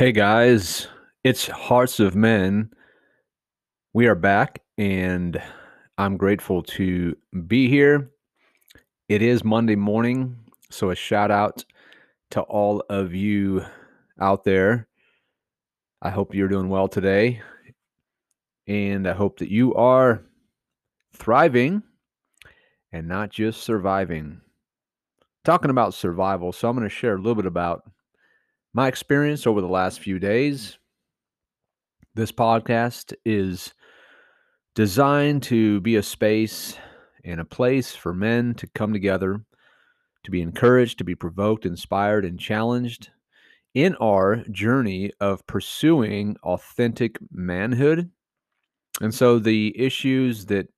Hey guys, it's Hearts of Men. We are back and I'm grateful to be here. It is Monday morning, so a shout out to all of you out there. I hope you're doing well today and I hope that you are thriving and not just surviving. Talking about survival, so I'm going to share a little bit about my experience over the last few days. This podcast is designed to be a space and a place for men to come together, to be encouraged, to be provoked, inspired, and challenged in our journey of pursuing authentic manhood. And so the issues that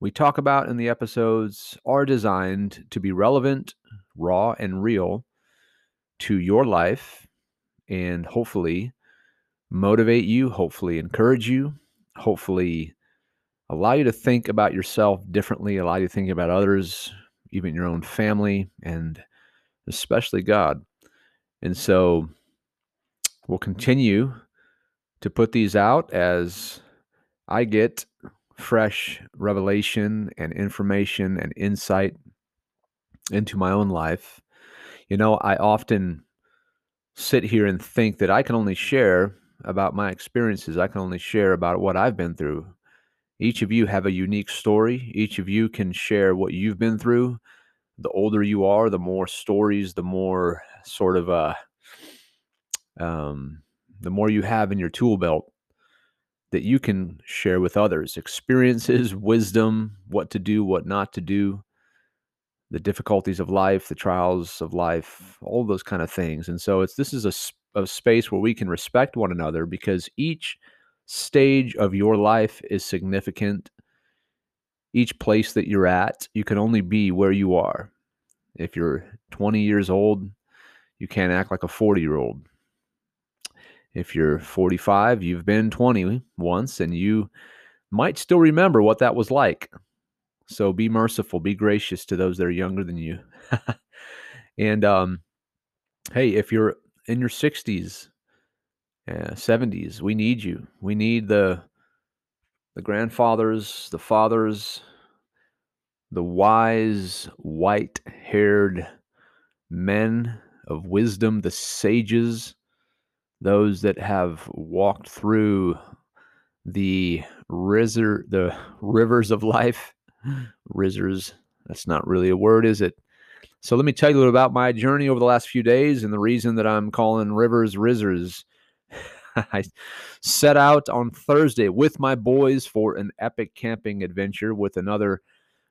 we talk about in the episodes are designed to be relevant, raw, and real to your life and hopefully motivate you, hopefully encourage you, hopefully allow you to think about yourself differently, allow you to think about others, even your own family, and especially God. And so we'll continue to put these out as I get fresh revelation and information and insight into my own life. You know, I often sit here and think that I can only share about my experiences. I can only share about what I've been through. Each of you have a unique story. Each of you can share what you've been through. The older you are, the more stories, the more sort of uh um the more you have in your tool belt that you can share with others. Experiences, wisdom, what to do, what not to do, the difficulties of life, the trials of life, all those kind of things. And so it's this is a, a space where we can respect one another because each stage of your life is significant. Each place that you're at, you can only be where you are. If you're 20 years old, you can't act like a 40 year old. If you're 45, you've been 20 once and you might still remember what that was like. So be merciful, be gracious to those that are younger than you. and um, hey, if you're in your 60s, uh, 70s, we need you. We need the the grandfathers, the fathers, the wise, white-haired men of wisdom, the sages, those that have walked through the river, the rivers of life Rizzers. That's not really a word, is it? So let me tell you a little about my journey over the last few days and the reason that I'm calling rivers rizzers. I set out on Thursday with my boys for an epic camping adventure with another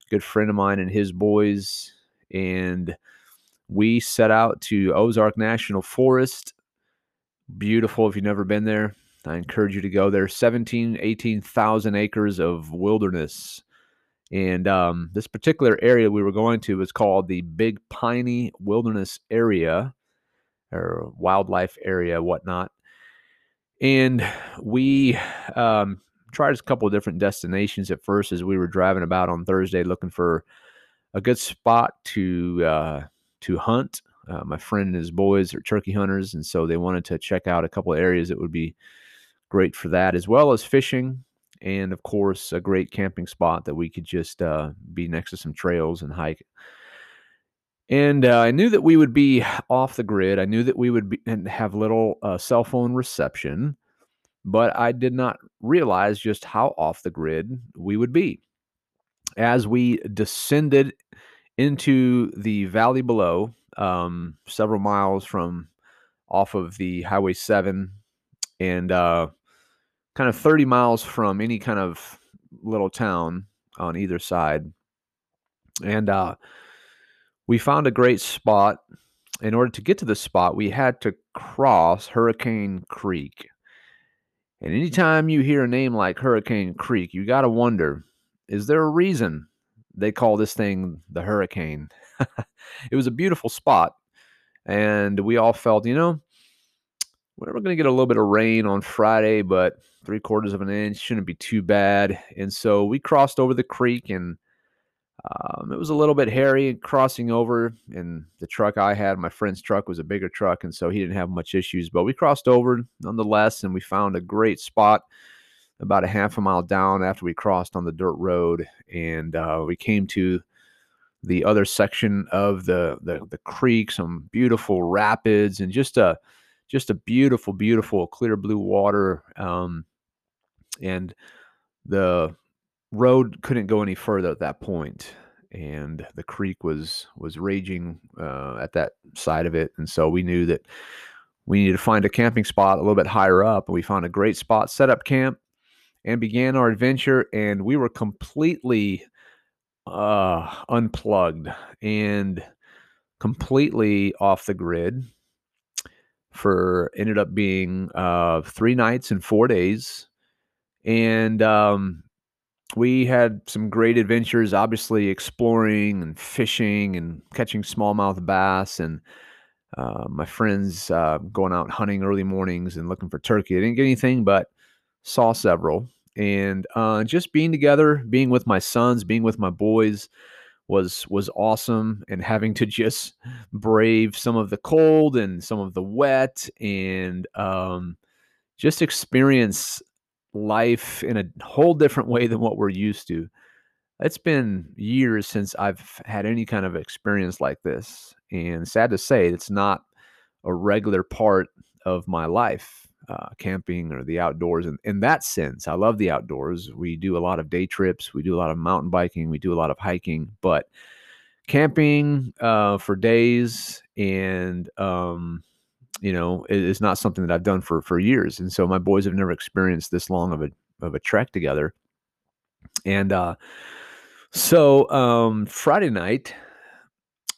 good friend of mine and his boys. And we set out to Ozark National Forest. Beautiful if you've never been there. I encourage you to go there. 17, 18,000 acres of wilderness and um, this particular area we were going to was called the Big Piney Wilderness Area or wildlife area, whatnot. And we um, tried a couple of different destinations at first as we were driving about on Thursday looking for a good spot to uh, to hunt. Uh, my friend and his boys are turkey hunters, and so they wanted to check out a couple of areas that would be great for that, as well as fishing and of course a great camping spot that we could just uh, be next to some trails and hike. And uh, i knew that we would be off the grid. I knew that we would be, and have little uh, cell phone reception but i did not realize just how off the grid we would be. As we descended into the valley below um, several miles from off of the highway 7 and uh, kind of 30 miles from any kind of little town on either side. And uh, we found a great spot. In order to get to the spot, we had to cross Hurricane Creek. And anytime you hear a name like Hurricane Creek, you got to wonder is there a reason they call this thing the hurricane? it was a beautiful spot. And we all felt, you know, we're going to get a little bit of rain on Friday, but three quarters of an inch shouldn't be too bad. And so we crossed over the creek, and Um, it was a little bit hairy crossing over, and the truck I had, my friend's truck, was a bigger truck, and so he didn't have much issues. But we crossed over nonetheless, and we found a great spot about a half a mile down after we crossed on the dirt road, and uh, we came to the other section of the, the the creek, some beautiful rapids, and just a just a beautiful, beautiful clear blue water. Um, and the road couldn't go any further at that point and the creek was was raging uh, at that side of it and so we knew that we needed to find a camping spot a little bit higher up and we found a great spot set up camp and began our adventure and we were completely uh, unplugged and completely off the grid for ended up being uh, three nights and four days and um, we had some great adventures, obviously exploring and fishing and catching smallmouth bass and uh, my friends uh, going out hunting early mornings and looking for turkey. I didn't get anything, but saw several. And uh, just being together, being with my sons, being with my boys was was awesome. And having to just brave some of the cold and some of the wet and um, just experience life in a whole different way than what we're used to. It's been years since I've had any kind of experience like this. And sad to say, it's not a regular part of my life, uh, camping or the outdoors. And in that sense, I love the outdoors. We do a lot of day trips, we do a lot of mountain biking, we do a lot of hiking, but camping uh, for days and um, you know, it is not something that I've done for for years, and so my boys have never experienced this long of a of a trek together. And uh, so um, Friday night,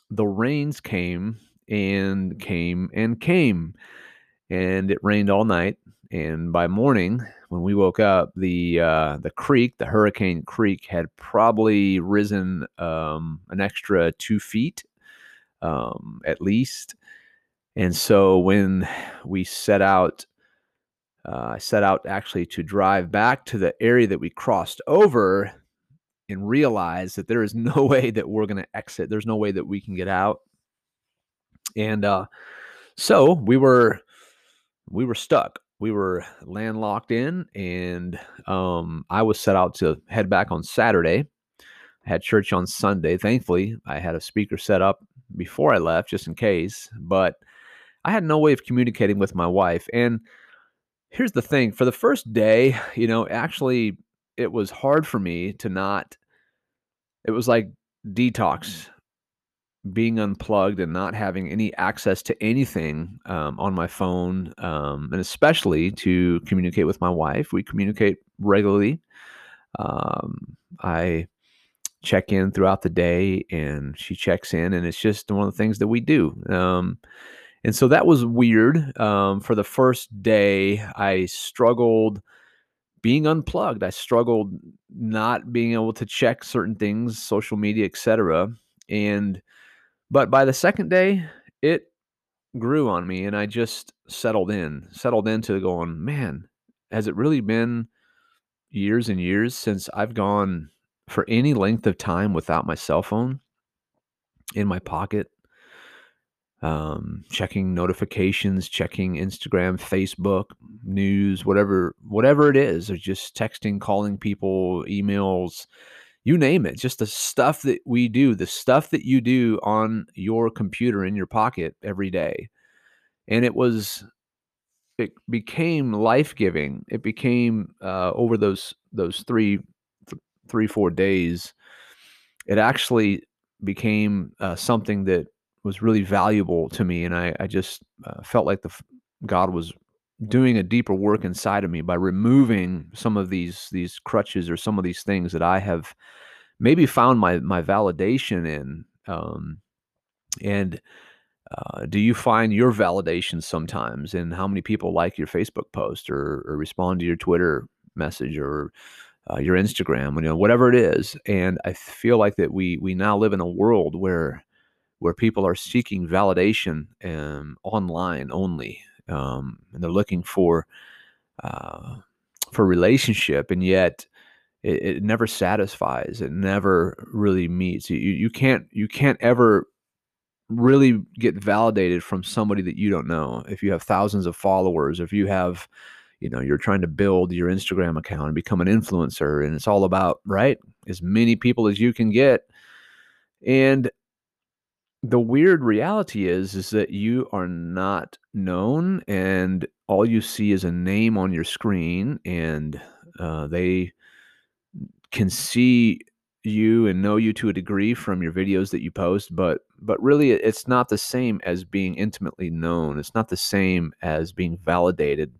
the rains came and came and came, and it rained all night. And by morning, when we woke up, the uh, the creek, the Hurricane Creek, had probably risen um, an extra two feet, um, at least. And so when we set out, uh, I set out actually to drive back to the area that we crossed over and realize that there is no way that we're going to exit. There's no way that we can get out. And uh, so we were we were stuck. We were landlocked in, and um, I was set out to head back on Saturday. I had church on Sunday. Thankfully, I had a speaker set up before I left, just in case. But I had no way of communicating with my wife. And here's the thing for the first day, you know, actually, it was hard for me to not, it was like detox, being unplugged and not having any access to anything um, on my phone, um, and especially to communicate with my wife. We communicate regularly. Um, I check in throughout the day and she checks in, and it's just one of the things that we do. Um, and so that was weird. Um, for the first day, I struggled being unplugged. I struggled not being able to check certain things, social media, etc. And but by the second day, it grew on me, and I just settled in, settled into going, man, has it really been years and years since I've gone for any length of time without my cell phone in my pocket? um, checking notifications, checking Instagram, Facebook, news, whatever, whatever it is, or just texting, calling people, emails, you name it. Just the stuff that we do, the stuff that you do on your computer in your pocket every day, and it was, it became life giving. It became uh, over those those three, th- three four days. It actually became uh, something that was really valuable to me, and I, I just uh, felt like the God was doing a deeper work inside of me by removing some of these these crutches or some of these things that I have maybe found my my validation in. Um, and uh, do you find your validation sometimes in how many people like your Facebook post or, or respond to your Twitter message or uh, your Instagram, you know, whatever it is? And I feel like that we we now live in a world where where people are seeking validation um, online only, um, and they're looking for uh, for relationship, and yet it, it never satisfies. It never really meets. You you can't you can't ever really get validated from somebody that you don't know. If you have thousands of followers, if you have, you know, you're trying to build your Instagram account and become an influencer, and it's all about right as many people as you can get. And the weird reality is is that you are not known and all you see is a name on your screen and uh, they can see you and know you to a degree from your videos that you post but but really it's not the same as being intimately known. It's not the same as being validated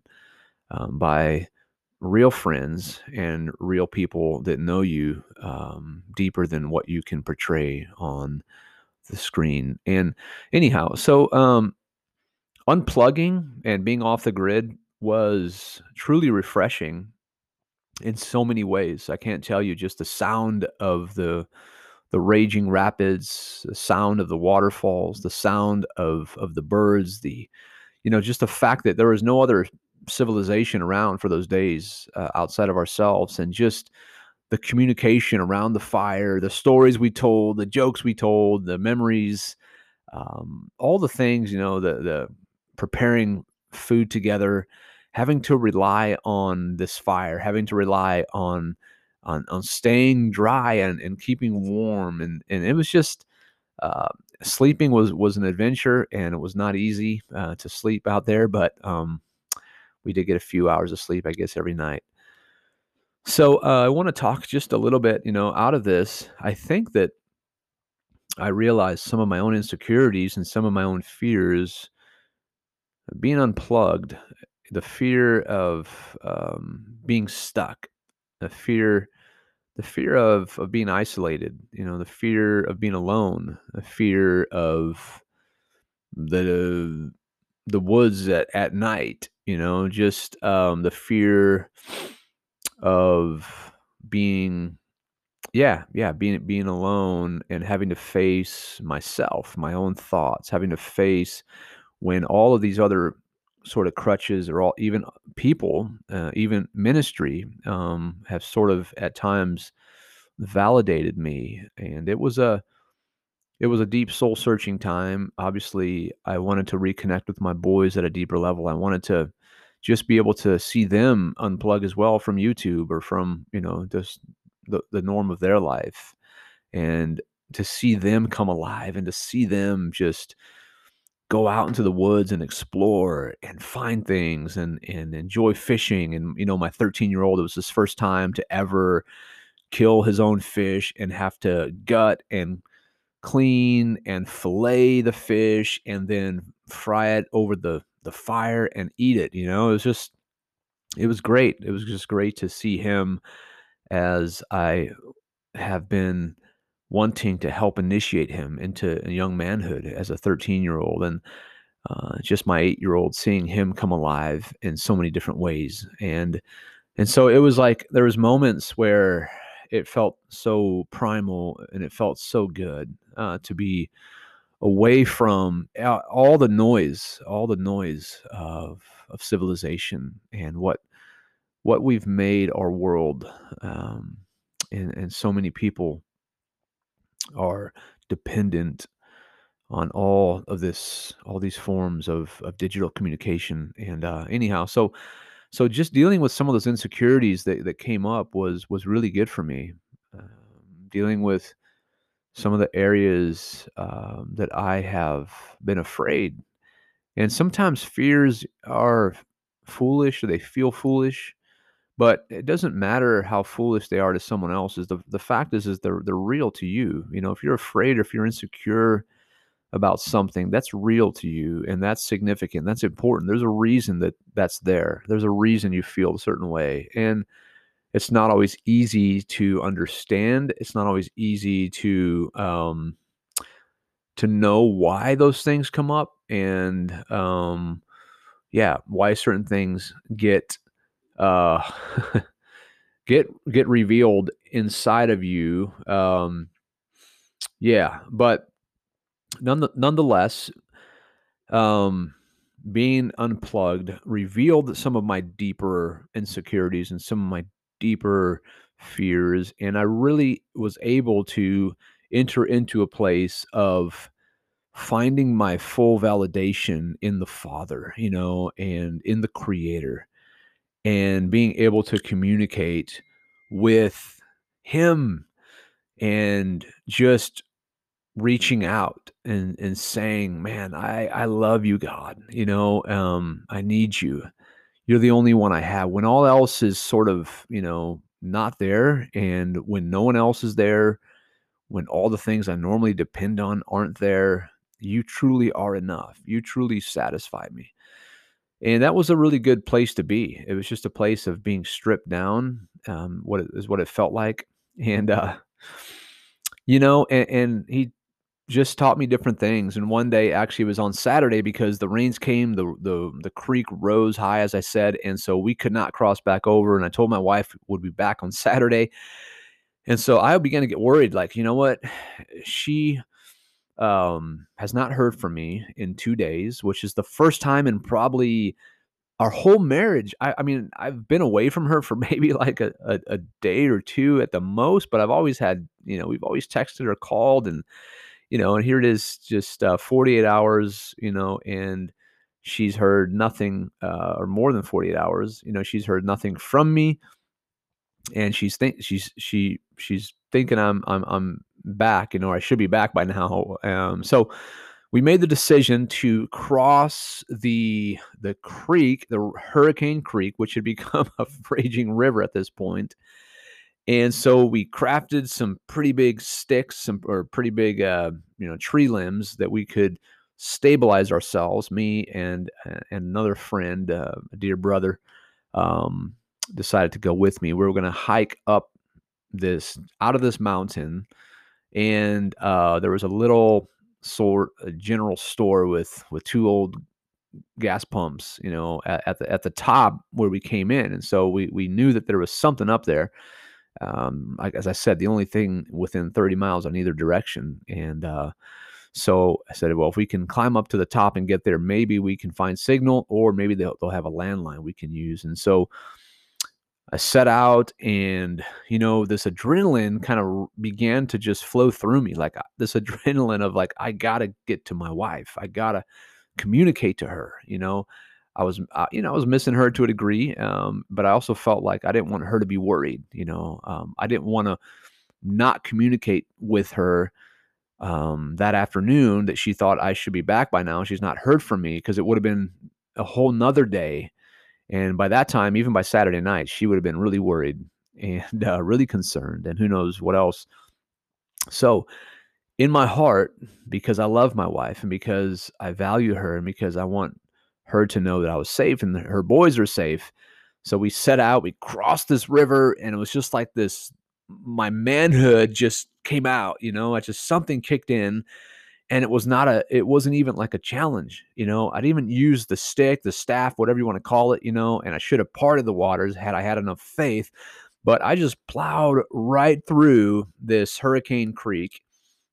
um, by real friends and real people that know you um, deeper than what you can portray on the screen. And anyhow, so um, unplugging and being off the grid was truly refreshing in so many ways. I can't tell you just the sound of the the raging rapids, the sound of the waterfalls, the sound of of the birds, the you know just the fact that there was no other civilization around for those days uh, outside of ourselves, and just the communication around the fire, the stories we told, the jokes we told, the memories, um, all the things, you know, the the preparing food together, having to rely on this fire, having to rely on on on staying dry and, and keeping warm. And and it was just uh, sleeping was was an adventure and it was not easy uh, to sleep out there but um, we did get a few hours of sleep i guess every night so uh, I want to talk just a little bit, you know, out of this. I think that I realized some of my own insecurities and some of my own fears being unplugged, the fear of um, being stuck, the fear, the fear of of being isolated, you know, the fear of being alone, the fear of the the woods at, at night, you know, just um, the fear of being yeah yeah being being alone and having to face myself my own thoughts having to face when all of these other sort of crutches or all even people uh, even ministry um, have sort of at times validated me. And it was a it was a deep soul searching time. Obviously i wanted to reconnect with my boys at a deeper level. I wanted to just be able to see them unplug as well from YouTube or from you know just the, the norm of their life. And to see them come alive and to see them just go out into the woods and explore and find things and and enjoy fishing. And you know my 13 year old it was his first time to ever kill his own fish and have to gut and clean and fillet the fish and then fry it over the the fire and eat it. You know, it was just, it was great. It was just great to see him as I have been wanting to help initiate him into young manhood as a 13 year old. And uh, just my eight year old seeing him come alive in so many different ways. And, and so it was like there was moments where it felt so primal and it felt so good uh, to be away from all the noise, all the noise of of civilization and what what we've made our world, um, and and so many people are dependent on all of this, all these forms of of digital communication. And uh, anyhow, so so just dealing with some of those insecurities that that came up was was really good for me. Um, dealing with some of the areas um, that I have been afraid. And sometimes fears are foolish or they feel foolish, but it doesn't matter how foolish they are to someone else. Is the, the fact is is they're they're real to you. You know, if you're afraid or if you're insecure about something, that's real to you and that's significant. That's important. There's a reason that that's there. There's a reason you feel a certain way. And it's not always easy to understand. It's not always easy to um, to know why those things come up and um, yeah, why certain things get uh, get get revealed inside of you. Um, yeah, but none, nonetheless, um, being unplugged revealed some of my deeper insecurities and some of my deeper fears. And I really was able to enter into a place of finding my full validation in the Father, you know, and in the Creator, and being able to communicate with Him and just reaching out and and saying, "Man, I I love you, God. You know, um, I need you. You're the only one I have." When all else is sort of, you know, not there, and when no one else is there, when all the things I normally depend on aren't there, you truly are enough. You truly satisfy me. And that was a really good place to be. It was just a place of being stripped down. Um, what it, is what it felt like, and uh, you know, and, and he just taught me different things. And one day, actually, it was on Saturday because the rains came, the the the creek rose high, as I said, and so we could not cross back over. And I told my wife would be back on Saturday, and so I began to get worried. Like, you know what, she um has not heard from me in two days, which is the first time in probably our whole marriage. I, I mean, I've been away from her for maybe like a, a, a day or two at the most, but I've always had, you know, we've always texted or called and you know, and here it is just uh, 48 hours, you know, and she's heard nothing uh, or more than 48 hours, you know, she's heard nothing from me and she's think she's she she's thinking I'm I'm I'm back, you know, I should be back by now. Um, so we made the decision to cross the the creek, the Hurricane Creek, which had become a raging river at this point, and so we crafted some pretty big sticks, some or pretty big, uh, you know, tree limbs that we could stabilize ourselves. Me and and another friend, uh, a dear brother, um, decided to go with me. We were going to hike up this out of this mountain, and uh, there was a little sort a general store with with two old gas pumps, you know, at, at the at the top where we came in, and so we we knew that there was something up there um, like, as I said, the only thing within 30 miles on either direction. And uh, so I said, well, if we can climb up to the top and get there, maybe we can find signal, or maybe they'll, they'll have a landline we can use. And so I set out, and you know, this adrenaline kind of began to just flow through me, like uh, this adrenaline of like, I gotta get to my wife, I gotta communicate to her, you know. I was, uh, you know, I was missing her to a degree, um, but I also felt like I didn't want her to be worried. You know, um, I didn't want to not communicate with her um, that afternoon that she thought I should be back by now. She's not heard from me because it would have been a whole nother day. And by that time, even by Saturday night, she would have been really worried and uh, really concerned, and who knows what else. So, in my heart, because I love my wife and because I value her and because I want her to know that I was safe and her boys are safe. So we set out, we crossed this river, and it was just like this my manhood just came out, you know, I just something kicked in and it was not a it wasn't even like a challenge, you know. I didn't even use the stick, the staff, whatever you want to call it, you know, and I should have parted the waters had I had enough faith, but I just plowed right through this hurricane creek.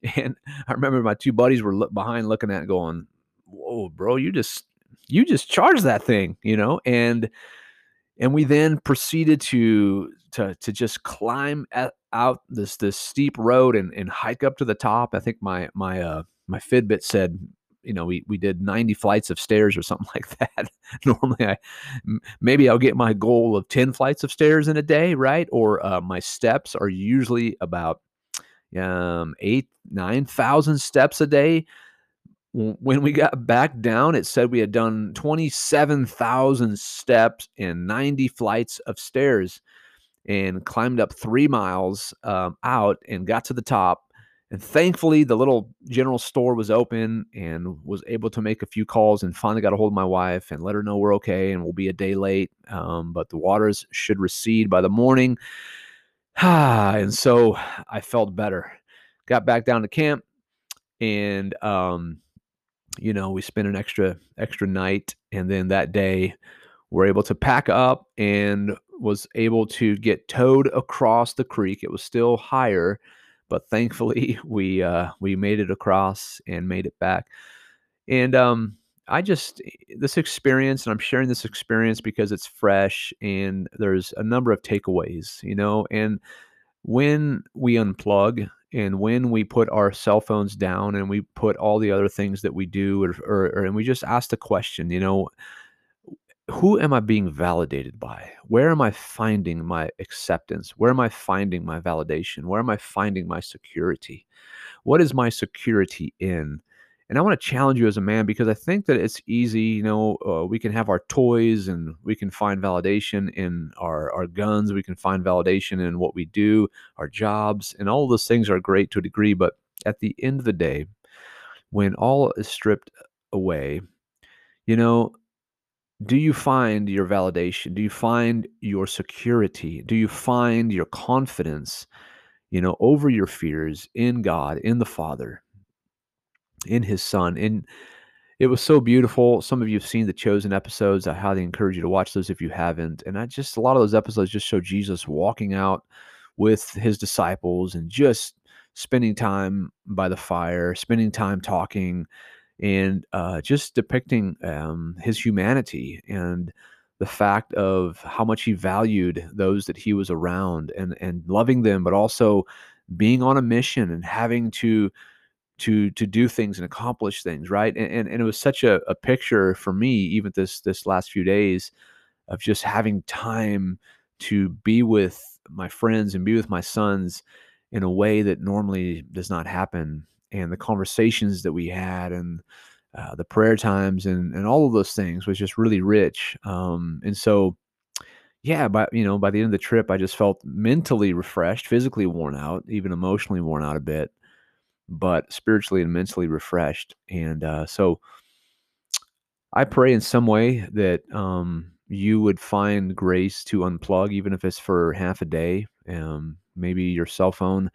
And I remember my two buddies were behind looking at it going, "Whoa, bro, you just you just charge that thing, you know, and and we then proceeded to to to just climb at, out this this steep road and and hike up to the top. I think my my uh my Fitbit said you know we we did 90 flights of stairs or something like that. Normally i maybe i'll get my goal of 10 flights of stairs in a day right? Or uh, my steps are usually about um 8 9000 steps a day when we got back down, it said we had done 27,000 steps and 90 flights of stairs and climbed up three miles um, out and got to the top. And thankfully, the little general store was open and was able to make a few calls and finally got a hold of my wife and let her know we're okay and we'll be a day late. Um, but the waters should recede by the morning. and so I felt better. Got back down to camp and um, you know, we spent an extra extra night, and then that day we're able to pack up and was able to get towed across the creek. It was still higher, but thankfully we uh, we made it across and made it back. And um, I just eh, this experience, and I'm sharing this experience because it's fresh and there's a number of takeaways, you know. And when we unplug and when we put our cell phones down and we put all the other things that we do, or, or, or and we just ask the question, you know, who am I being validated by? Where am I finding my acceptance? Where am I finding my validation? Where am I finding my security? What is my security in? And I want to challenge you as a man because I think that it's easy. You know, uh, we can have our toys and we can find validation in our, our guns. We can find validation in what we do, our jobs, and all those things are great to a degree. But at the end of the day, when all is stripped away, you know, do you find your validation? Do you find your security? Do you find your confidence, you know, over your fears in God, in the Father, in His Son? And it was so beautiful. Some of you have seen the chosen episodes. I highly encourage you to watch those if you haven't. And I just, a lot of those episodes just show Jesus walking out with his disciples and just spending time by the fire, spending time talking and uh, just depicting um, his humanity and the fact of how much he valued those that he was around and and loving them, but also being on a mission and having to to to do things and accomplish things, right? And and, and it was such a, a picture for me, even this this last few days, of just having time to be with my friends and be with my sons in a way that normally does not happen and the conversations that we had and uh, the prayer times and and all of those things was just really rich. Um, and so, yeah, by you know by the end of the trip, I just felt mentally refreshed, physically worn out, even emotionally worn out a bit, but spiritually and mentally refreshed. And uh, so, I pray in some way that um, you would find grace to unplug, even if it's for half a day. Um, maybe your cell phone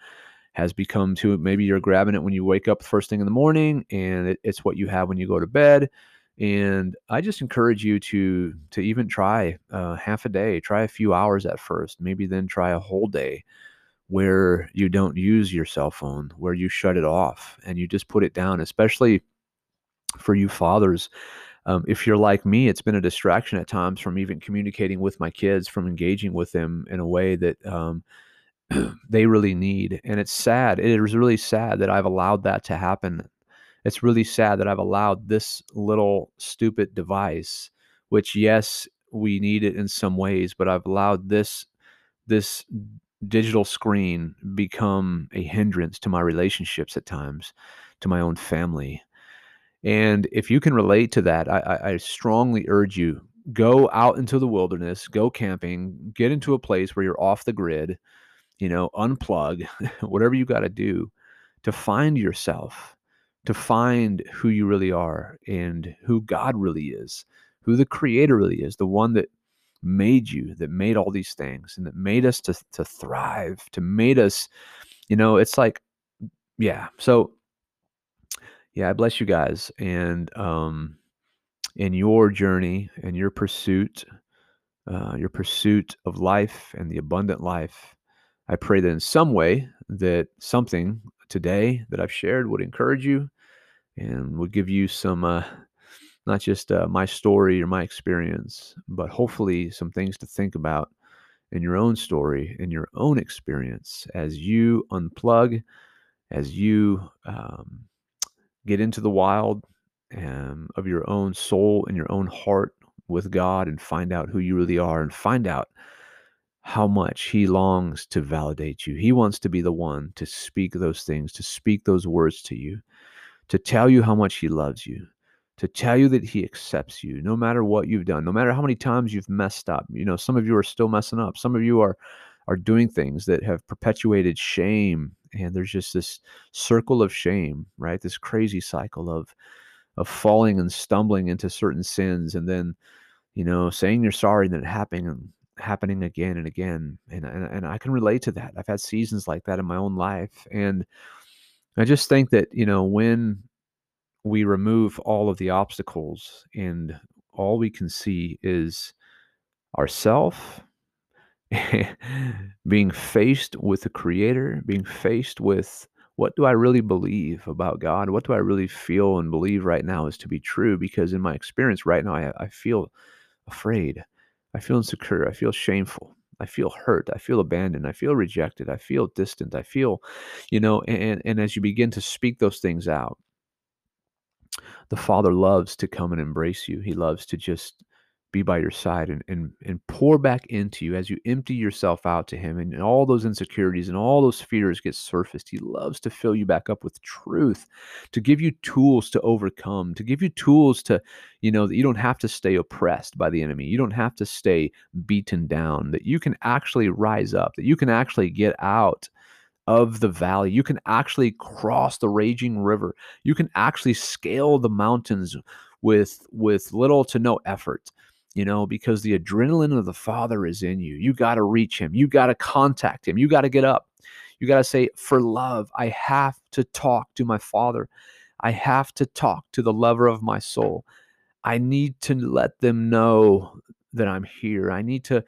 has become to maybe you're grabbing it when you wake up first thing in the morning and it, it's what you have when you go to bed and i just encourage you to to even try uh, half a day try a few hours at first maybe then try a whole day where you don't use your cell phone where you shut it off and you just put it down especially for you fathers um, if you're like me it's been a distraction at times from even communicating with my kids from engaging with them in a way that um, they really need. And it's sad. It is really sad that I've allowed that to happen. It's really sad that I've allowed this little stupid device, which yes, we need it in some ways, but I've allowed this this digital screen become a hindrance to my relationships at times, to my own family. And if you can relate to that, I, I strongly urge you go out into the wilderness, go camping, get into a place where you're off the grid, you know, unplug, whatever you got to do to find yourself, to find who you really are and who God really is, who the creator really is, the one that made you, that made all these things and that made us to, to thrive, to made us, you know, it's like, yeah. So, yeah, I bless you guys. And, um, in your journey and your pursuit, uh, your pursuit of life and the abundant life, I pray that in some way that something today that I've shared would encourage you and would give you some uh, not just uh, my story or my experience, but hopefully some things to think about in your own story, in your own experience as you unplug, as you um, get into the wild um, of your own soul and your own heart with God and find out who you really are and find out how much he longs to validate you. He wants to be the one to speak those things, to speak those words to you, to tell you how much he loves you, to tell you that he accepts you no matter what you've done, no matter how many times you've messed up. You know, some of you are still messing up. Some of you are are doing things that have perpetuated shame and there's just this circle of shame, right? This crazy cycle of of falling and stumbling into certain sins and then you know saying you're sorry and then happening and happening again and again and, and and I can relate to that. I've had seasons like that in my own life and I just think that, you know, when we remove all of the obstacles and all we can see is ourself being faced with the creator, being faced with what do I really believe about God? What do I really feel and believe right now is to be true? Because in my experience right now, I, I feel afraid. I feel insecure. I feel shameful. I feel hurt. I feel abandoned. I feel rejected. I feel distant. I feel, you know, and, and as you begin to speak those things out, the Father loves to come and embrace you. He loves to just be by your side and, and and pour back into you as you empty yourself out to him and all those insecurities and all those fears get surfaced. He loves to fill you back up with truth to give you tools to overcome to give you tools to you know that you don't have to stay oppressed by the enemy. You don't have to stay beaten down. That you can actually rise up that you can actually get out of the valley. You can actually cross the raging river. You can actually scale the mountains with with little to no effort. You know, because the adrenaline of the Father is in you. You got to reach him. You got to contact him. You got to get up. You got to say, For love, I have to talk to my Father. I have to talk to the lover of my soul. I need to let them know that I'm here. I need to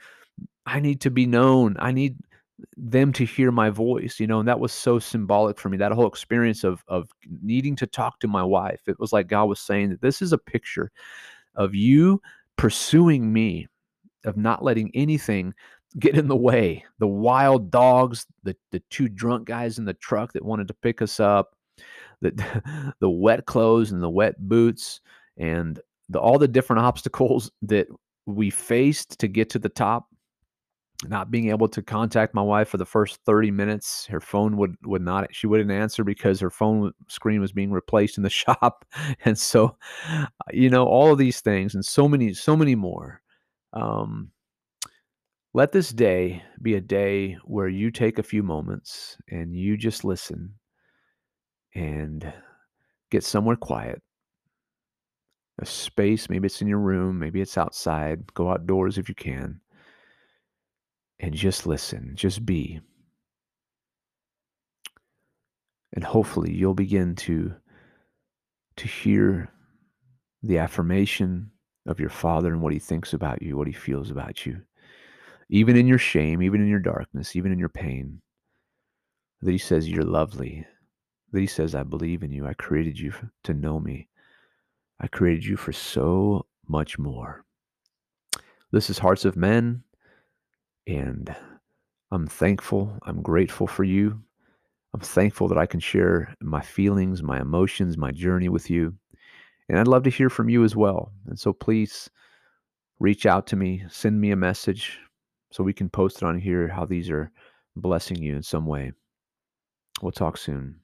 I need to be known. I need them to hear my voice, you know, and that was so symbolic for me. That whole experience of of needing to talk to my wife. It was like God was saying that this is a picture of you pursuing me, of not letting anything get in the way. The wild dogs, the the two drunk guys in the truck that wanted to pick us up, the the wet clothes and the wet boots and the all the different obstacles that we faced to get to the top not being able to contact my wife for the first 30 minutes her phone would would not she wouldn't answer because her phone screen was being replaced in the shop. And so you know all of these things and so many so many more. Um, let this day be a day where you take a few moments and you just listen and get somewhere quiet. A space maybe it's in your room maybe it's outside go outdoors if you can and just listen, just be. And hopefully you'll begin to to hear the affirmation of your father and what he thinks about you, what he feels about you. Even in your shame, even in your darkness, even in your pain, that he says you're lovely. That he says I believe in you. I created you to know me. I created you for so much more. This is Hearts of Men. And I'm thankful. I'm grateful for you. I'm thankful that I can share my feelings, my emotions, my journey with you. And I'd love to hear from you as well. And so please reach out to me, send me a message so we can post it on here how these are blessing you in some way. We'll talk soon.